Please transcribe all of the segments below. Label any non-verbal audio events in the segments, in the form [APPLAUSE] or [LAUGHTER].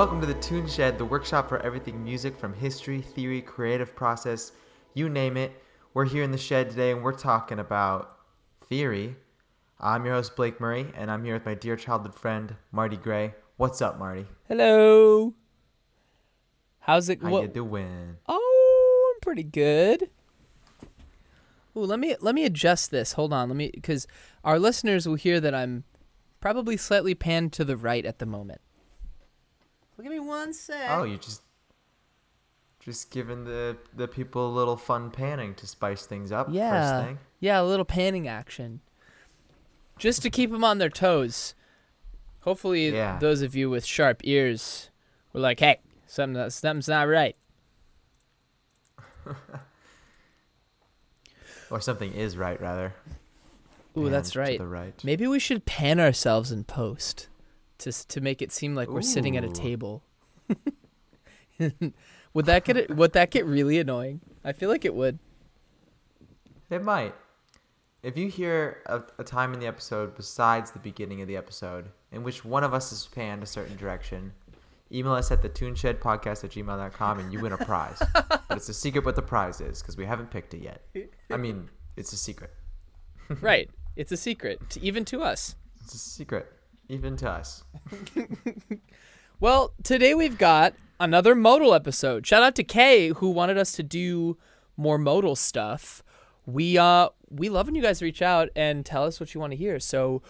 Welcome to the Tune Shed, the workshop for everything music from history, theory, creative process, you name it. We're here in the shed today and we're talking about theory. I'm your host, Blake Murray, and I'm here with my dear childhood friend, Marty Gray. What's up, Marty? Hello. How's it? How what- you doing? Oh, I'm pretty good. Ooh, let me let me adjust this. Hold on, let me because our listeners will hear that I'm probably slightly panned to the right at the moment. Well, give me one sec. Oh, you just just giving the the people a little fun panning to spice things up. yeah, First thing. yeah, a little panning action, just to keep them on their toes. Hopefully, Yeah. those of you with sharp ears were like, "Hey, something something's not right." [LAUGHS] Or something is right, rather. Ooh, that's right. Right. Maybe we should pan ourselves in post to to make it seem like we're sitting at a table. [LAUGHS] would that get would that get really annoying? I feel like it would. It might. If you hear a, a time in the episode besides the beginning of the episode in which one of us is panned a certain direction, email us at the tuneshedpodcast at gmail.com and you win a prize. [LAUGHS] but it's a secret what the prize is because we haven't picked it yet. I mean, it's a secret. [LAUGHS] right. It's a secret, to, even to us. It's a secret, even to us. [LAUGHS] Well, today we've got another modal episode. Shout out to Kay who wanted us to do more modal stuff. We uh we love when you guys reach out and tell us what you want to hear. So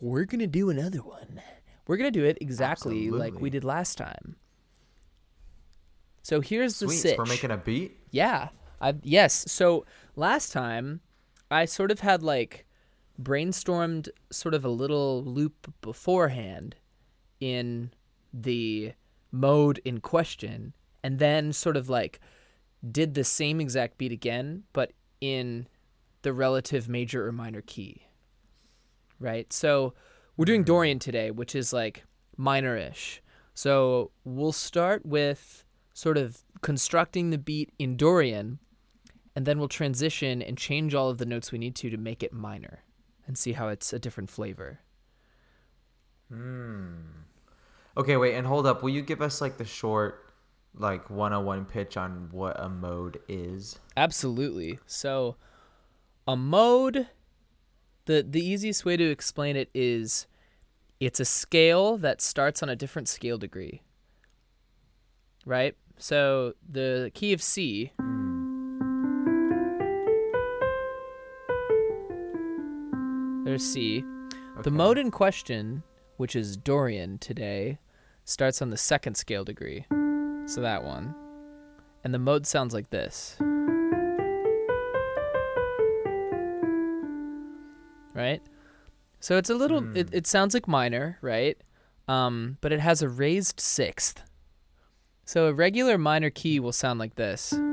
we're gonna do another one. We're gonna do it exactly like we did last time. So here's the Sweet. sitch. We're making a beat. Yeah. I yes. So last time I sort of had like brainstormed sort of a little loop beforehand in the mode in question and then sort of like did the same exact beat again but in the relative major or minor key. Right? So we're doing mm-hmm. Dorian today, which is like minor-ish. So we'll start with sort of constructing the beat in Dorian, and then we'll transition and change all of the notes we need to to make it minor and see how it's a different flavor. Hmm. Okay, wait, and hold up. Will you give us like the short, like 101 pitch on what a mode is? Absolutely. So a mode the the easiest way to explain it is it's a scale that starts on a different scale degree. Right? So the key of C There's C. The mode in question, which is Dorian today, starts on the second scale degree. So that one. And the mode sounds like this. Right? So it's a little it, it sounds like minor, right? Um, but it has a raised sixth. So a regular minor key will sound like this. And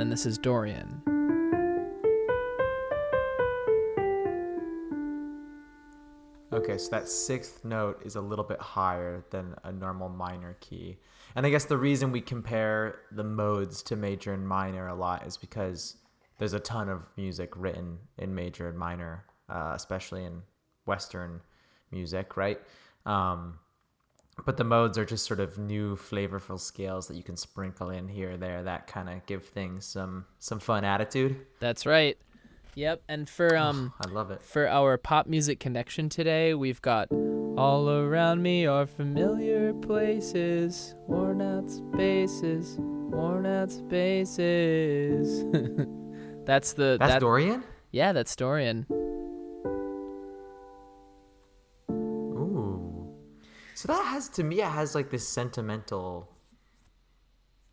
then this is Dorian. Okay, so that sixth note is a little bit higher than a normal minor key. And I guess the reason we compare the modes to major and minor a lot is because there's a ton of music written in major and minor, uh, especially in Western music, right? Um, but the modes are just sort of new flavorful scales that you can sprinkle in here or there that kind of give things some some fun attitude. That's right. Yep. And for um I love it. for our pop music connection today, we've got all around me are familiar places, worn out spaces, worn out spaces. [LAUGHS] that's the That's that, Dorian? yeah, that's Dorian. Ooh. So that has to me it has like this sentimental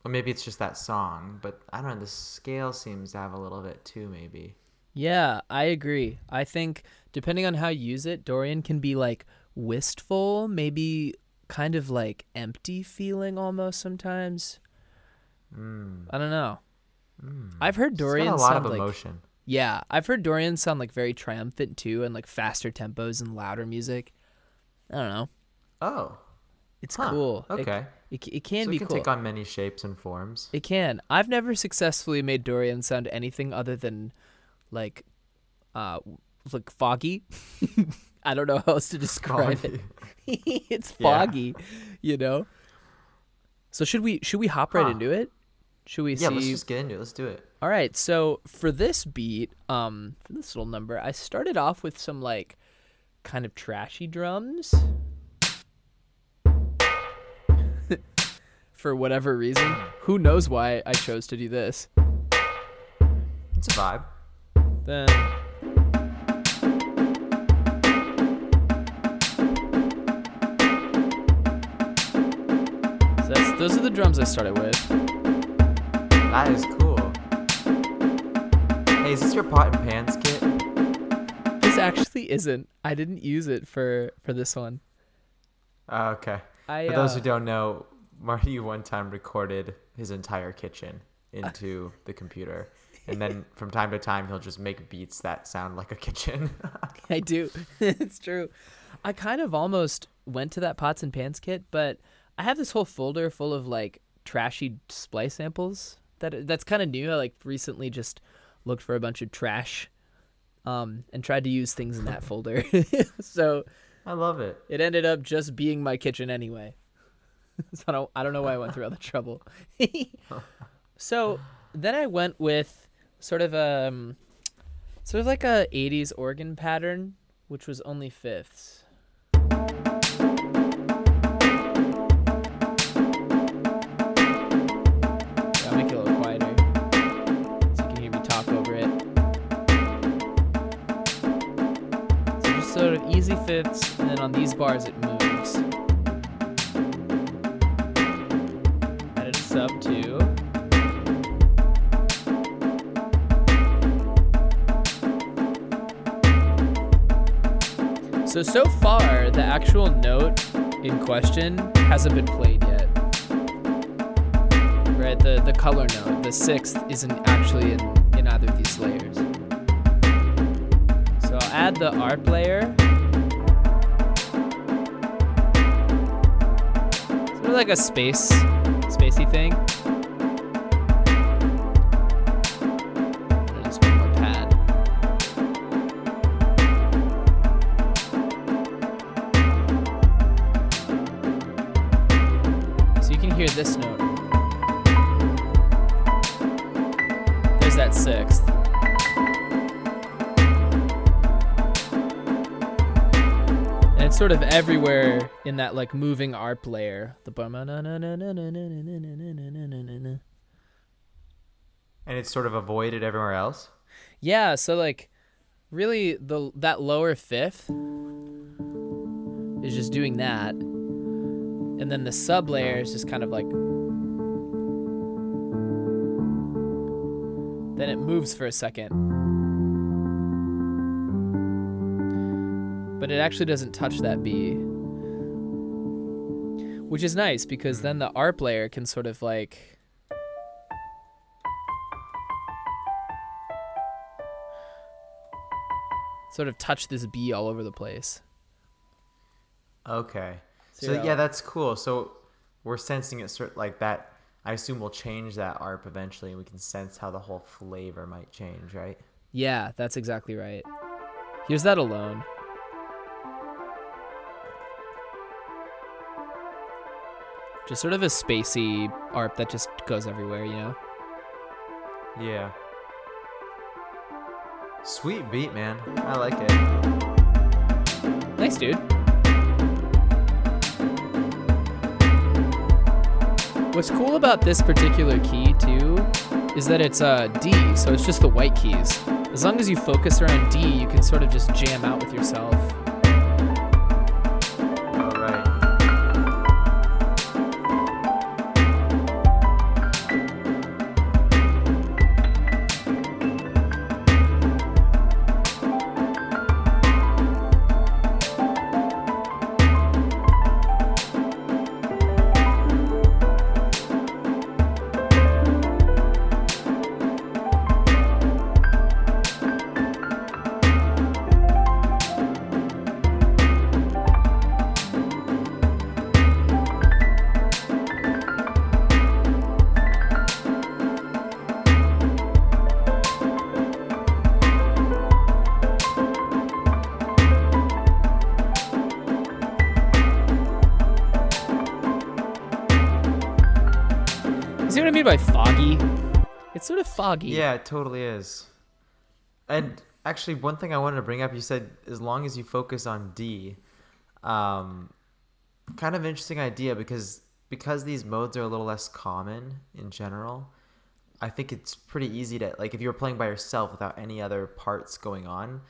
or maybe it's just that song, but I don't know, the scale seems to have a little bit too maybe. Yeah, I agree. I think depending on how you use it, Dorian can be like wistful, maybe kind of like empty feeling almost sometimes. Hmm. I don't know. Hmm. I've heard It's Dorian got a lot sound of like emotion. yeah, I've heard Dorian sound like very triumphant too, and like faster tempos and louder music. I don't know. Oh. It's Huh, cool. It- okay. It, it, can so be it can cool. take on many shapes and forms. It can. I've never successfully made Dorian sound anything other than like uh like foggy. [LAUGHS] I don't know how else to describe Foggy. it. [LAUGHS] it's Yeah. foggy, you know. So should we should we hop right Huh. into it? Should we Yeah, see? let's just get into it. Let's do it. All right. So for this beat, um, for this little number, I started off with some like kind of trashy drums. [LAUGHS] for whatever reason, who knows why I chose to do this. It's a vibe. Then So that's, those are the drums I started with. That is cool. Hey, is this your pot and pans kit? This actually isn't. I didn't use it for for this one. Oh, okay. I For those who uh, don't know, Marty one time recorded his entire kitchen [LAUGHS] into the computer. And then from time to time, he'll just make beats that sound like a kitchen. [LAUGHS] I do. [LAUGHS] it's true. I kind of almost went to that pots and pans kit, but I have this whole folder full of like trashy splice samples that that's kind of new. I like recently just looked for a bunch of trash um and tried to use things in that [LAUGHS] folder. so I love it. it ended up just being my kitchen anyway. so I don't I don't know why I went through all the trouble. so then I went with sort of um sort of like a 80s organ pattern which was only fifths. I'll make it a little quieter so you can hear me talk over it. So just sort of easy fifths, and then on these bars it moves. Added a sub two. So so far, the actual note in question hasn't been played yet. Right, the the color note, the sixth, isn't actually in in either of these layers. So I'll add the arp layer. Sort of like a space, spacey thing. This note. There's that sixth. And it's sort of everywhere in that like moving ARP layer. The And it's sort of avoided everywhere else. Yeah, so like really the that lower fifth is just doing that. And then the sub layer is just kind of like then it moves for a second. But it actually doesn't touch that B. Which is nice because then the ARP layer can sort of like sort of touch this B all over the place. Okay. So yeah, that's cool. So we're sensing it sort like that. I assume we'll change that ARP eventually, and we can sense how the whole flavor might change, right? Yeah, that's exactly right. Here's that alone. Just sort of a spacey ARP that just goes everywhere, you know? Yeah. Sweet beat, man. I like it. Nice, dude. What's cool about this particular key, too, is that it's uh, D, so it's just the white keys. As long as you focus around D, you can sort of just jam out with yourself. Foggy. Yeah, it totally is. And actually, one thing I wanted to bring up, you said as long as you focus on D, um, kind of interesting idea because because these modes are a little less common in general. I think it's pretty easy to like if you were playing by yourself without any other parts going on,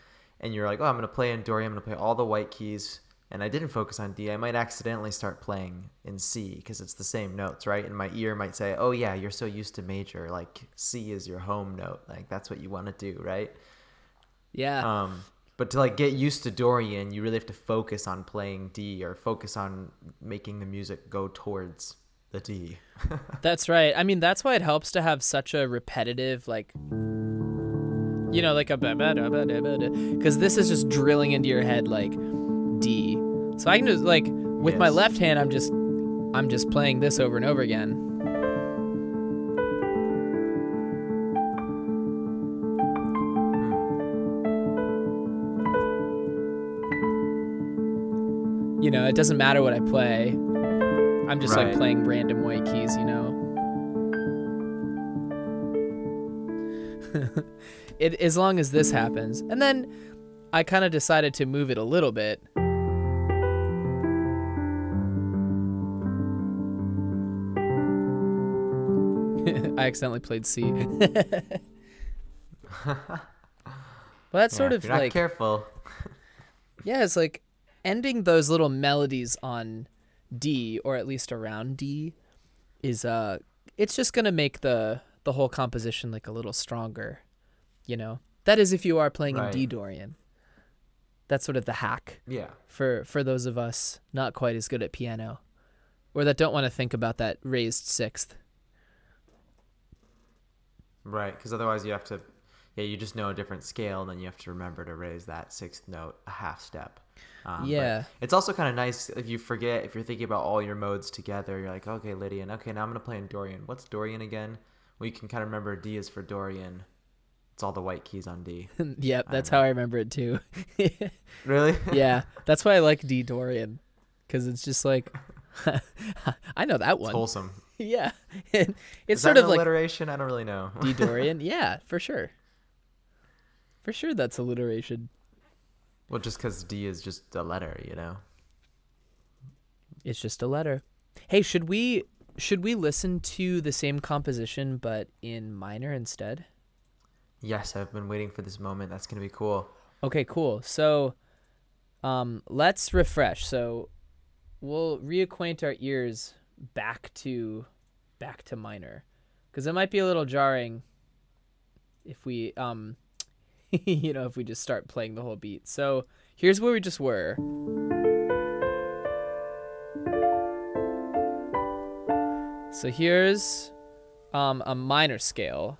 and you're like, oh, I'm gonna play in Dorian, I'm gonna play all the white keys, and I didn't focus on D, I might accidentally start playing in C because it's the same notes, right? And my ear might say, oh yeah, you're so used to major, like C is your home note, like that's what you want to do, right? Yeah. Um, but to like get used to Dorian, you really have to focus on playing D or focus on making the music go towards the D. [LAUGHS] That's right. I mean, that's why it helps to have such a repetitive, like, you know, like a because this is just drilling into your head like D. So I can just like with my left hand, I'm just I'm just playing this over and over again. Hmm. You know, it doesn't matter what I play. I'm just like playing random white keys, you know. [LAUGHS] it as long as this happens. And then I kind of decided to move it a little bit. [LAUGHS] I accidentally played C. [LAUGHS] well, that's sort of like careful. [LAUGHS] yeah, it's like ending those little melodies on D or at least around D is uh it's just going to make the the whole composition like a little stronger, you know. That is if you are playing in D Dorian. That's sort of the hack Yeah. for for those of us not quite as good at piano or that don't want to think about that raised sixth. Right, because otherwise you have to, yeah, you just know a different scale, and then you have to remember to raise that sixth note a half step. Um, Yeah. it's also kind of nice if you forget, if you're thinking about all your modes together, you're like, okay, Lydian, okay, now I'm going to play in Dorian. What's Dorian again? Well, you can kind of remember D is for Dorian. It's all the white keys on D. [LAUGHS] yep, that's know. how I remember it too. [LAUGHS] Really? yeah, [LAUGHS] that's why I like D Dorian cuz it's just like I know that one. It's wholesome. [LAUGHS] Yeah. it's Is sort of an like alliteration? I don't really know. D [LAUGHS] Dorian. Yeah, for sure. For sure that's alliteration. well, just because D is just a letter, you know? It's just a letter. Hey, should we should we listen to the same composition but in minor instead? Yes, I've been waiting for this moment. That's to be cool. Okay, cool. So um let's refresh. So we'll reacquaint our ears back to back to minor cuz it might be a little jarring if we um [LAUGHS] you know, if we just start playing the whole beat. So here's where we just were. So here's um, a minor scale.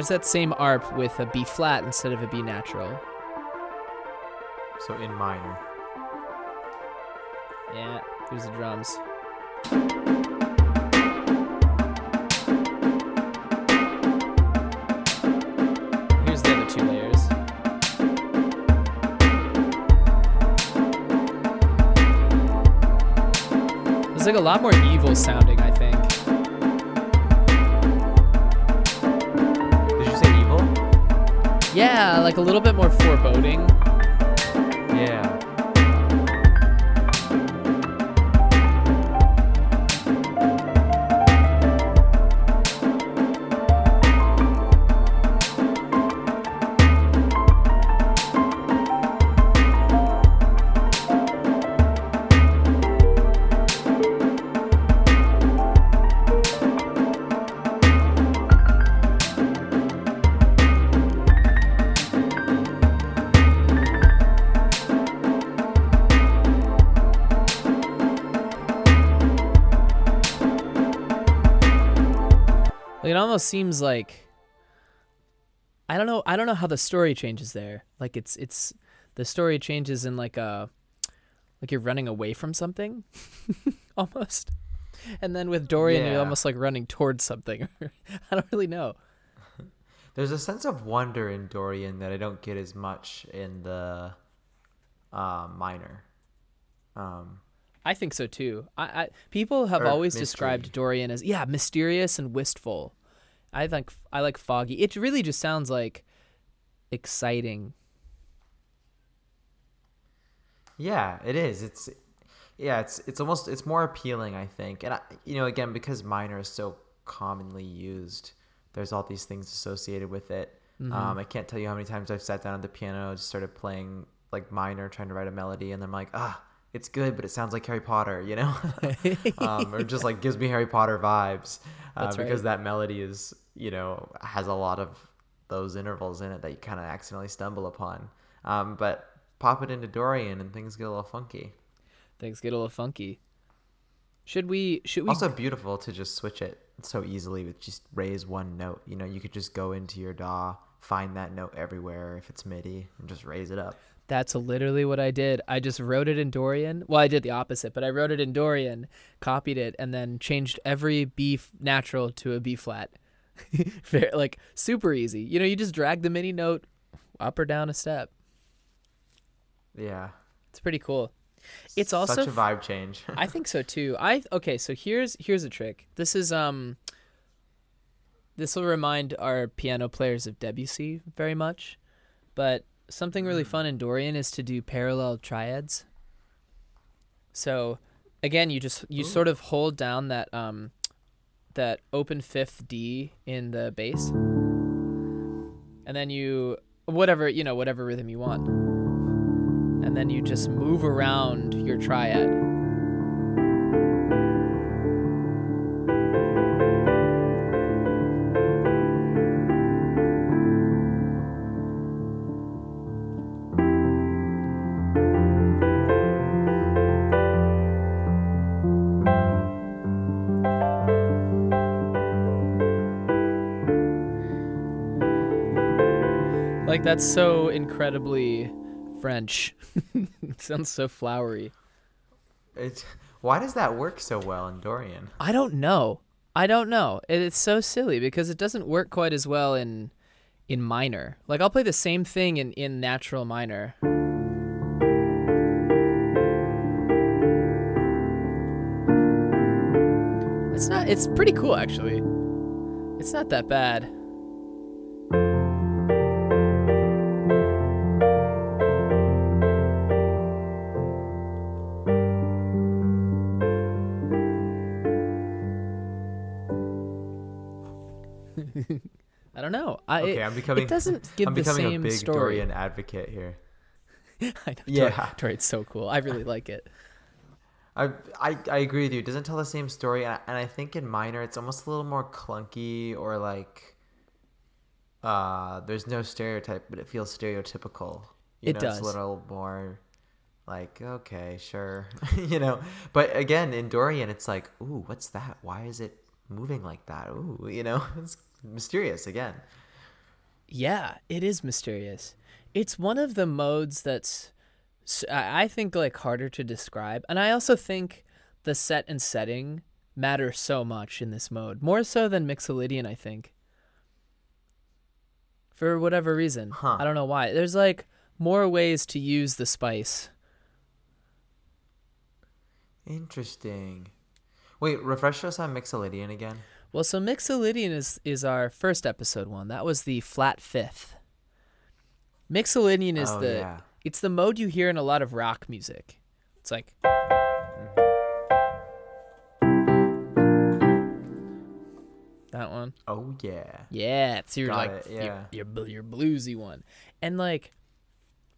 There's that same arp with a B flat instead of a B natural. So in minor. Yeah, here's the drums. Here's the other two layers. It's like a lot more evil sounding, Yeah, like a little bit more foreboding. Yeah. Almost seems like I don't know. I don't know how the story changes there. Like it's it's the story changes in like a like you're running away from something, [LAUGHS] almost. and then with Dorian, you're almost like running towards something. [LAUGHS] I don't really know. [LAUGHS] There's a sense of wonder in Dorian that I don't get as much in the uh, minor. Um, I think so too. I, I people have always mystery. described Dorian as yeah, mysterious and wistful. I think I like foggy. It really just sounds like exciting. Yeah, it is. It's yeah, it's it's almost it's more appealing, I think. And I, you know, again, because minor is so commonly used, there's all these things associated with it. Um, I can't tell you how many times I've sat down at the piano, just started playing like minor, trying to write a melody, and I'm like, ah, it's good, but it sounds like Harry Potter, you know, [LAUGHS] [LAUGHS] um, or just like gives me Harry Potter vibes uh, That's right. because that melody is, you know, has a lot of those intervals in it that you kind of accidentally stumble upon. Um, but pop it into Dorian and things get a little funky. Things get a little funky. Should we? Should we? Also beautiful to just switch it so easily with just raise one note. You know, you could just go into your DAW, find that note everywhere if it's MIDI, and just raise it up. That's literally what I did. I just wrote it in Dorian. Well, I did the opposite, but I wrote it in Dorian, copied it, and then changed every B natural to a B flat. [LAUGHS] Very, like super easy. You know, you just drag the MIDI note up or down a step. Yeah. It's pretty cool. It's also such a vibe change. [LAUGHS] I think so too. I okay, so here's here's a trick. This is um this will remind our piano players of Debussy very much. But something really fun in Dorian is to do parallel triads. So again, you just you sort of hold down that um that open fifth D in the bass. And then you whatever, you know, whatever rhythm you want. And then you just move around your triad. Like that's so incredibly French. [LAUGHS] sounds so flowery. it's, why does that work so well in Dorian? I don't know. I don't know. It- It's so silly because it doesn't work quite as well in in minor. Like I'll play the same thing in in natural minor. It's not it's pretty cool actually. It's not that bad. I don't know. I Okay, I'm becoming it doesn't [LAUGHS] give I'm the becoming same a big story. Dorian advocate here. [LAUGHS] I know, Yeah. Dor- Dorian's so cool. I really like it. [LAUGHS] I, I I agree with you. It doesn't tell the same story, and I, and I think in minor it's almost a little more clunky or like, uh, there's no stereotype, but it feels stereotypical. You It know, does. It's a little more like okay, sure, you know. But again, in Dorian, it's like, ooh, what's that? Why is it moving like that? Ooh, you know, it's mysterious again. Yeah, it is mysterious. It's one of the modes that's I think like harder to describe, and I also think the set and setting matter so much in this mode, more so than Mixolydian. I think for whatever reason, Huh. I don't know why. There's like more ways to use the spice. Interesting. Wait, refresh us on Mixolydian again. Well, so Mixolydian is is our first episode one. That was the flat fifth. Mixolydian is Oh, the yeah. it's the mode you hear in a lot of rock music. It's like that one. Oh yeah. Yeah, it's your Got like it, your- yeah. your, bl- your bluesy one, and like,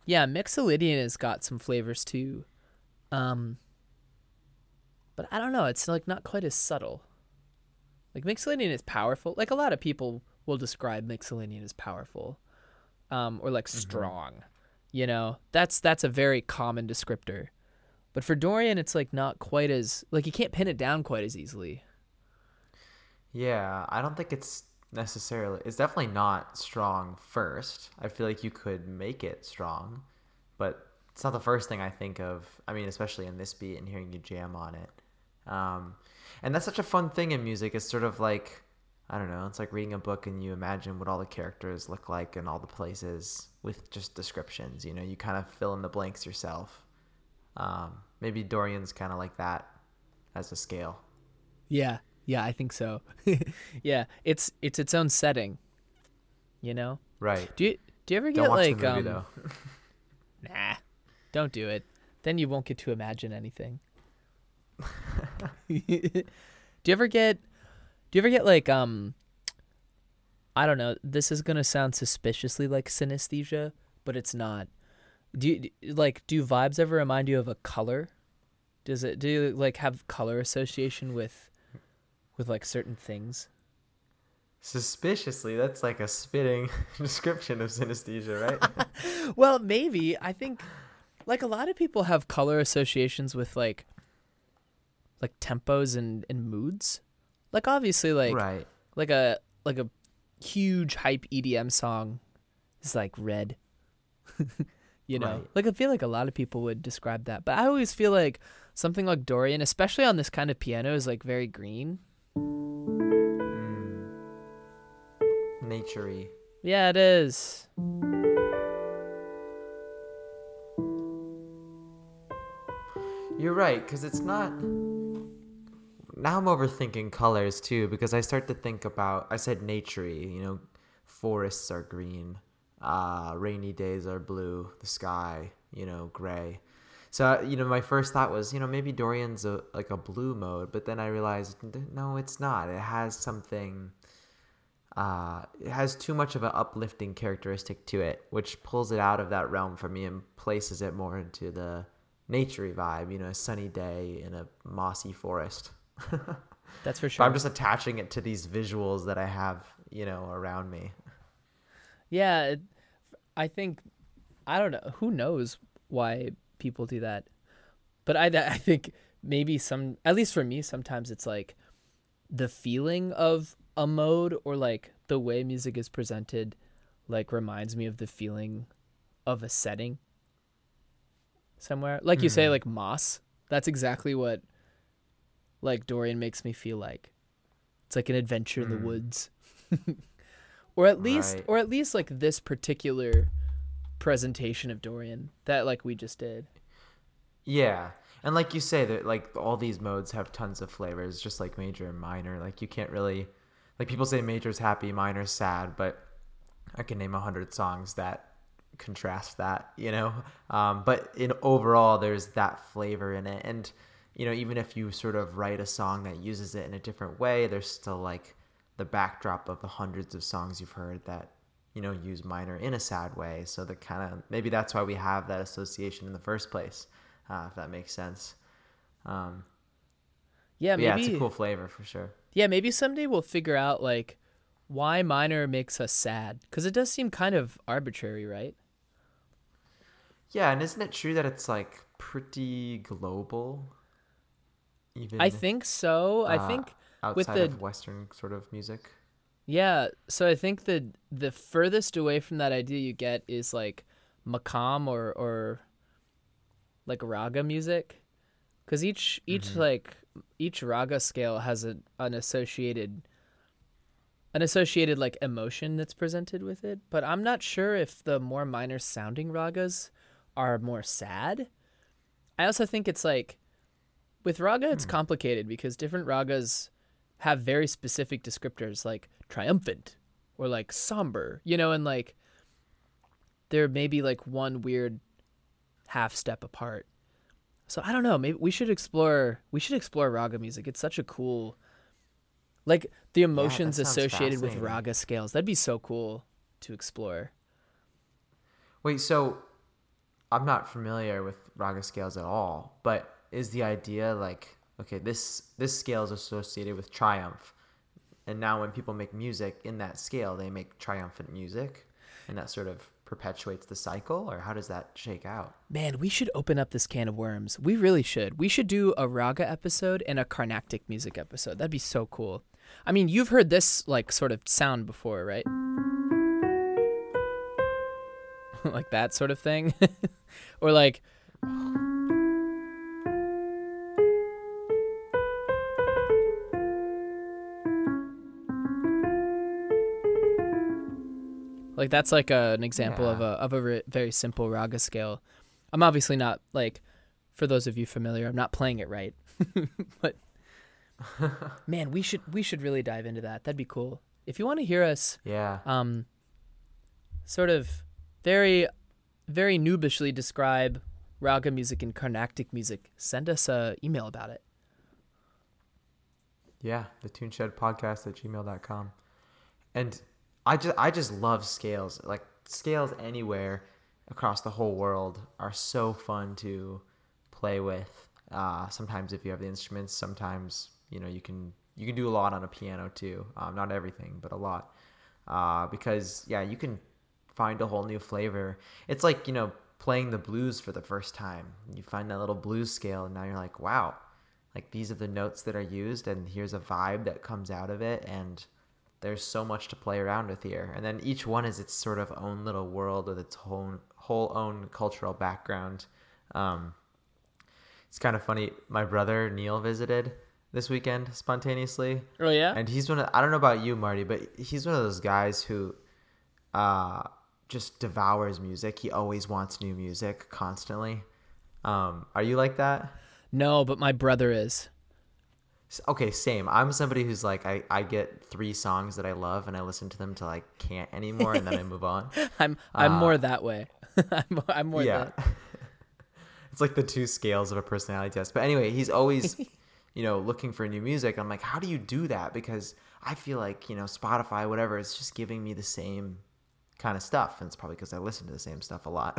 yeah, Mixolydian has got some flavors too, um, but I don't know. It's like not quite as subtle. Like Mixolydian is powerful. Like a lot of people will describe Mixolydian as powerful, um, or like strong. You know, that's that's a very common descriptor. But for Dorian, it's like not quite as like you can't pin it down quite as easily. Yeah, I don't think it's necessarily. It's definitely not strong first. I feel like you could make it strong, but it's not the first thing I think of. I mean, especially in this beat and hearing you jam on it. Um, and that's such a fun thing in music. It's sort of like I don't know. It's like reading a book and you imagine what all the characters look like and all the places with just descriptions. You know, you kind of fill in the blanks yourself. Um, maybe Dorian's kind of like that as a scale. Yeah, yeah, I think so. [LAUGHS] yeah, it's it's its own setting. You know. Right. Do you do you ever get like movie um? though. [LAUGHS] Nah, don't do it. Then you won't get to imagine anything. [LAUGHS] do you ever get? Do you ever get like um? I don't know. This is gonna sound suspiciously like synesthesia, but it's not. Do you like do vibes ever remind you of a color? Does it do you like have color association with with like certain things? Suspiciously, that's like a spitting [LAUGHS] description of synesthesia, right? [LAUGHS] Well, maybe. I think like a lot of people have color associations with like like tempos and, and moods. Like obviously like right. like a like a huge hype EDM song is like red. [LAUGHS] you know. Right. Like I feel like a lot of people would describe that. But I always feel like something like Dorian, especially on this kind of piano is like very green. Mm. Naturey. Yeah, it is. You're right, because it's not. Now I'm overthinking colors too, because I start to think about. I said naturey, you know, forests are green, uh, rainy days are blue, the sky, you know, gray. So you know, my first thought was, you know, maybe Dorian's a, like a blue mode, but then I realized, no, it's not. It has something. Uh, it has too much of an uplifting characteristic to it, which pulls it out of that realm for me and places it more into the naturey vibe. You know, a sunny day in a mossy forest. That's for But sure. I'm just attaching it to these visuals that I have, you know, around me. Yeah, it, I think I don't know. Who knows why people do that? But I I think maybe some at least for me sometimes it's like the feeling of a mode or like the way music is presented like reminds me of the feeling of a setting somewhere. Like you say Mhm. like Moss. That's exactly what like Dorian makes me feel like. It's like an adventure in Mm. the woods. [LAUGHS] or at least Right. or at least like this particular presentation of Dorian that like we just did. Yeah. And like you say that like all these modes have tons of flavors just like major and minor. Like you can't really like people say major's happy, minor's sad, but I can name a hundred songs that contrast that, you know? [LAUGHS] Um, but in overall there's that flavor in it. And you know, even if you sort of write a song that uses it in a different way, there's still like the backdrop of the hundreds of songs you've heard that you know use minor in a sad way. So the kind of maybe that's why we have that association in the first place uh, if that makes sense. Um, Yeah, maybe yeah it's a cool flavor for sure. Yeah, maybe someday we'll figure out like why minor makes us sad cuz it does seem kind of arbitrary, right? yeah and isn't it true that it's like pretty global even I think so. I uh, think outside with the- of western sort of music Yeah, so I think the the furthest away from that idea you get is like makam or or like raga music, because each each Mhm. like each raga scale has a an associated an associated like emotion that's presented with it. But I'm not sure if the more minor sounding ragas are more sad. I also think it's like with raga it's Hmm. complicated because different ragas have very specific descriptors like triumphant or like somber, you know, and like there may be like one weird half step apart. So I don't know, maybe we should explore we should explore raga music. It's such a cool like the emotions sounds associated with raga scales. That'd be so cool to explore. Wait, so I'm not familiar with raga scales at all, but is the idea like okay, this this scale is associated with triumph, and now when people make music in that scale, they make triumphant music, and that sort of perpetuates the cycle, or how does that shake out? Man, we should open up this can of worms. We really should. We should do a raga episode and a Carnatic music episode. That'd be so cool. I mean, you've heard this like sort of sound before, right? [LAUGHS] like that sort of thing. [LAUGHS] or like Like that's like a, an example of a of a re- very simple raga scale. I'm obviously not like for those of you familiar, I'm not playing it right. [LAUGHS] but [LAUGHS] man, we should we should really dive into that. That'd be cool. If you want to hear us Yeah. um sort of very very noobishly describe raga music and carnatic music, send us a email about it. Yeah, the Tune Shed podcast at gmail.com. And I just I just love scales. Like scales anywhere across the whole world are so fun to play with. Uh, sometimes if you have the instruments, sometimes you know you can you can do a lot on a piano too. Um, not everything, but a lot. Uh, because yeah, you can find a whole new flavor. It's like you know playing the blues for the first time. You find that little blues scale, and now you're like, wow, like these are the notes that are used and here's a vibe that comes out of it and there's so much to play around with here. And then each one is its sort of own little world with its whole whole own cultural background. Um, it's kind of funny. My brother neil visited this weekend spontaneously. Oh yeah? and he's one of, i don't know about you marty but he's one of those guys who uh, just devours music. He always wants new music constantly. Um, are you like that? No, but my brother is. Okay, same. I'm somebody who's like I, I get three songs that I love and I listen to them till I can't anymore and then I move on. [LAUGHS] I'm I'm Uh, more that way. [LAUGHS] I'm, I'm more yeah. that. [LAUGHS] it's like the two scales of a personality test. But anyway, he's always, you know, looking for new music. I'm like, how do you do that? Because I feel like, you know, Spotify, whatever, it's just giving me the same kind of stuff. And it's probably because I listen to the same stuff a lot.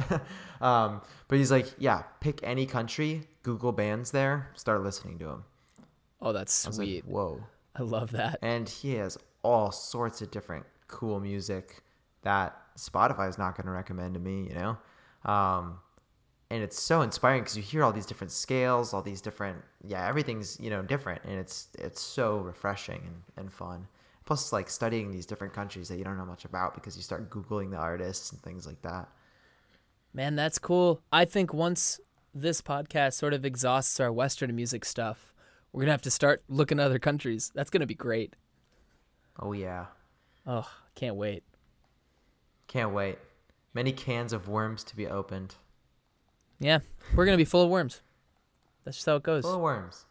um, but he's like, yeah, pick any country, Google bands there, start listening to them. Oh, that's I was sweet. like, whoa. I love that. and he has all sorts of different cool music that Spotify is not going to recommend to me, you know. Um, and it's so inspiring because you hear all these different scales, all these different, yeah, everything's you know different, and it's it's so refreshing and, and fun. Plus, like studying these different countries that you don't know much about because you start googling the artists and things like that. Man, that's cool. I think once this podcast sort of exhausts our Western music stuff, we're gonna have to start looking at other countries. That's gonna be great. Oh yeah, Oh, can't wait. can't wait. Many cans of worms to be opened. Yeah, we're gonna be full of worms. That's just how it goes. Full of worms.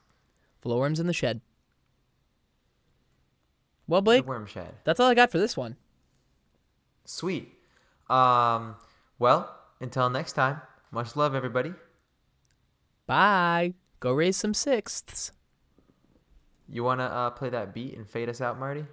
Full of worms in the shed. Well, The Blake, worm shed. that's all I got for this one. Sweet. Um, well, until next time, much love, everybody. Bye. Go raise some sixths. You want to uh, play that beat and fade us out, Marty?